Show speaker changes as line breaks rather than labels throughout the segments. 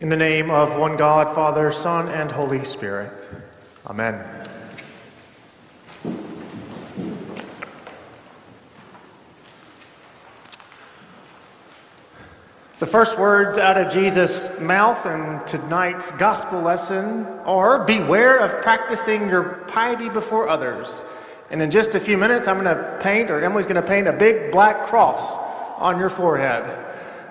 In the name of one God, Father, Son, and Holy Spirit. Amen. The first words out of Jesus' mouth in tonight's gospel lesson are Beware of practicing your piety before others. And in just a few minutes, I'm going to paint, or Emily's going to paint a big black cross on your forehead.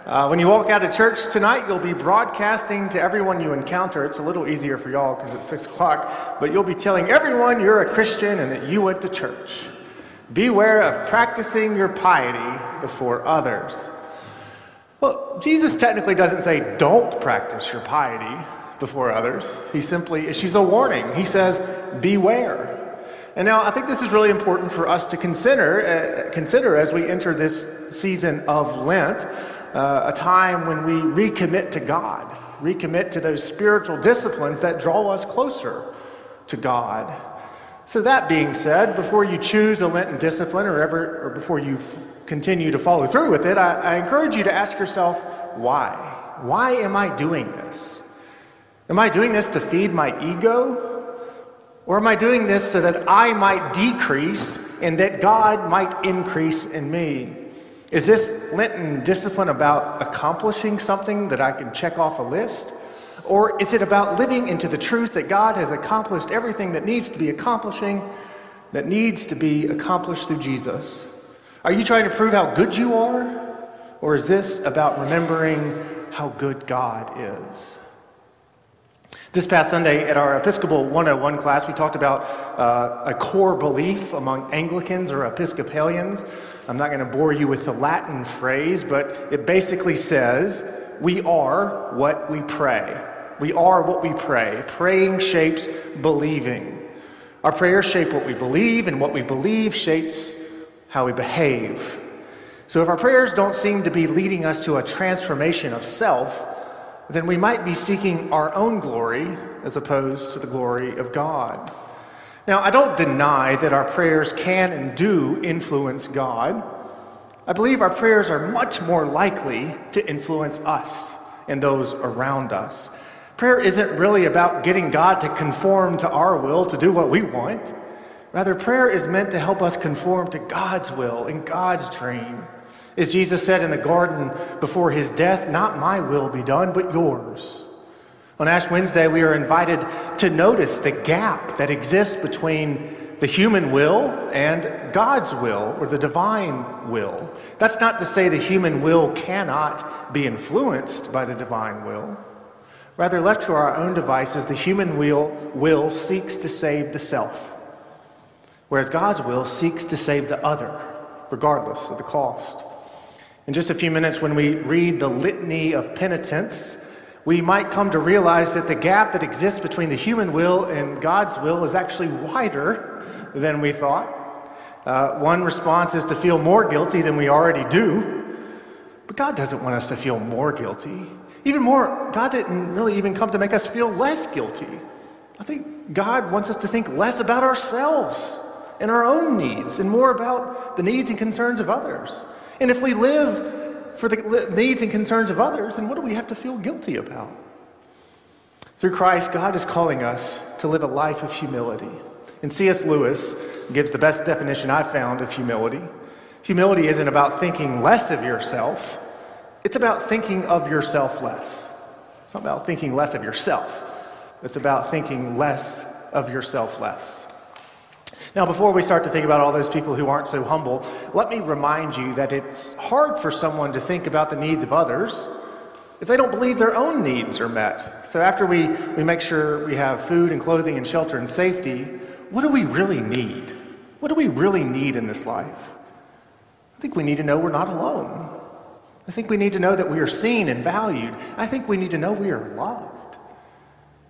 Uh, when you walk out of church tonight, you'll be broadcasting to everyone you encounter. It's a little easier for y'all because it's 6 o'clock, but you'll be telling everyone you're a Christian and that you went to church. Beware of practicing your piety before others. Well, Jesus technically doesn't say don't practice your piety before others. He simply issues a warning. He says, beware. And now I think this is really important for us to consider, uh, consider as we enter this season of Lent, uh, a time when we recommit to God, recommit to those spiritual disciplines that draw us closer to God. So, that being said, before you choose a Lenten discipline or, ever, or before you f- continue to follow through with it, I, I encourage you to ask yourself, why? Why am I doing this? Am I doing this to feed my ego? Or am I doing this so that I might decrease and that God might increase in me? Is this Lenten discipline about accomplishing something that I can check off a list? Or is it about living into the truth that God has accomplished everything that needs to be accomplishing, that needs to be accomplished through Jesus? Are you trying to prove how good you are? Or is this about remembering how good God is? This past Sunday at our Episcopal 101 class, we talked about uh, a core belief among Anglicans or Episcopalians. I'm not going to bore you with the Latin phrase, but it basically says, We are what we pray. We are what we pray. Praying shapes believing. Our prayers shape what we believe, and what we believe shapes how we behave. So if our prayers don't seem to be leading us to a transformation of self, then we might be seeking our own glory as opposed to the glory of God. Now, I don't deny that our prayers can and do influence God. I believe our prayers are much more likely to influence us and those around us. Prayer isn't really about getting God to conform to our will to do what we want. Rather, prayer is meant to help us conform to God's will and God's dream. As Jesus said in the garden before his death, Not my will be done, but yours. On Ash Wednesday, we are invited to notice the gap that exists between the human will and God's will, or the divine will. That's not to say the human will cannot be influenced by the divine will. Rather, left to our own devices, the human will, will seeks to save the self, whereas God's will seeks to save the other, regardless of the cost. In just a few minutes, when we read the litany of penitence, we might come to realize that the gap that exists between the human will and God's will is actually wider than we thought. Uh, one response is to feel more guilty than we already do, but God doesn't want us to feel more guilty. Even more, God didn't really even come to make us feel less guilty. I think God wants us to think less about ourselves and our own needs and more about the needs and concerns of others. And if we live for the needs and concerns of others, then what do we have to feel guilty about? Through Christ, God is calling us to live a life of humility. And C.S. Lewis gives the best definition I've found of humility. Humility isn't about thinking less of yourself, it's about thinking of yourself less. It's not about thinking less of yourself, it's about thinking less of yourself less. Now, before we start to think about all those people who aren't so humble, let me remind you that it's hard for someone to think about the needs of others if they don't believe their own needs are met. So, after we, we make sure we have food and clothing and shelter and safety, what do we really need? What do we really need in this life? I think we need to know we're not alone. I think we need to know that we are seen and valued. I think we need to know we are loved.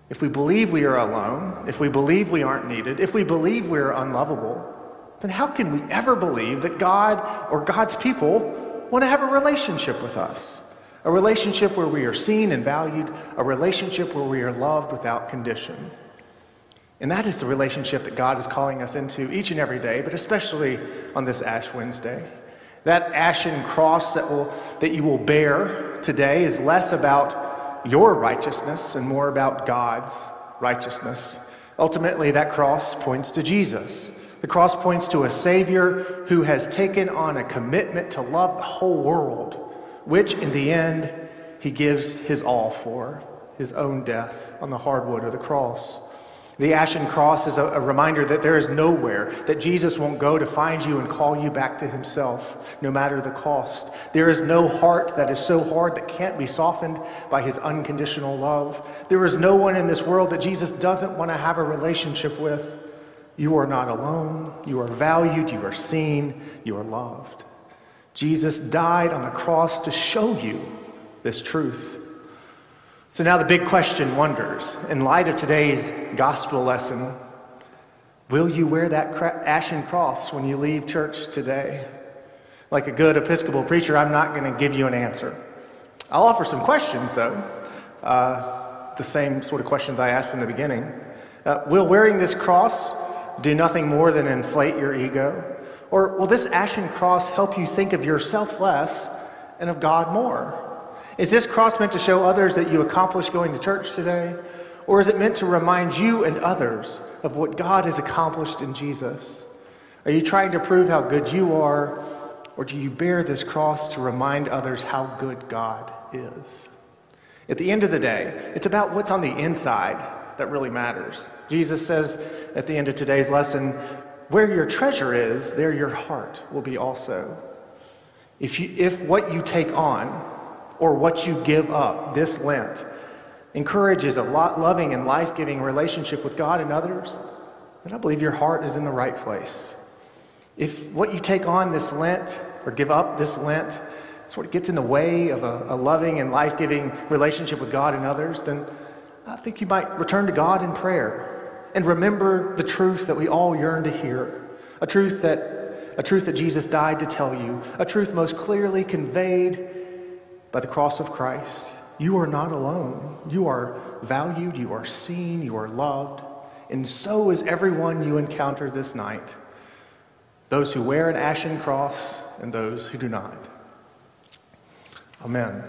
If we believe we are alone, if we believe we aren't needed, if we believe we are unlovable, then how can we ever believe that God or God's people want to have a relationship with us? A relationship where we are seen and valued, a relationship where we are loved without condition. And that is the relationship that God is calling us into each and every day, but especially on this Ash Wednesday. That ashen cross that, will, that you will bear today is less about your righteousness and more about God's righteousness. Ultimately, that cross points to Jesus. The cross points to a Savior who has taken on a commitment to love the whole world, which in the end, he gives his all for his own death on the hardwood of the cross. The ashen cross is a, a, reminder that there is nowhere that Jesus won't go to find you and call you back to himself, no matter the cost. There is no heart that is so hard that can't be softened by his unconditional love. There is no one in this world that Jesus doesn't want to have a relationship with. You are not alone. You are valued. You are seen. You are loved. Jesus died on the cross to show you this truth. So now the big question wonders in light of today's gospel lesson, will you wear that ashen cross when you leave church today? Like a good Episcopal preacher, I'm not going to give you an answer. I'll offer some questions, though, uh, the same sort of questions I asked in the beginning. Uh, will wearing this cross do nothing more than inflate your ego? Or will this ashen cross help you think of yourself less and of God more? Is this cross meant to show others that you accomplished going to church today? Or is it meant to remind you and others of what God has accomplished in Jesus? Are you trying to prove how good you are, or do you bear this cross to remind others how good God is? At the end of the day, it's about what's on the inside that really matters. Jesus says at the end of today's lesson, where your treasure is, there your heart will be also. If, you, if what you take on or what you give up this Lent encourages a lot loving and life giving relationship with God and others, then I believe your heart is in the right place. If what you take on this Lent or give up this Lent sort of gets in the way of a, a loving and life giving relationship with God and others, then I think you might return to God in prayer and remember the truth that we all yearn to hear a truth that a truth that Jesus died to tell you, a truth most clearly conveyed by the cross of Christ, you are not alone. You are valued, you are seen, you are loved, and so is everyone you encounter this night those who wear an ashen cross and those who do not. Amen.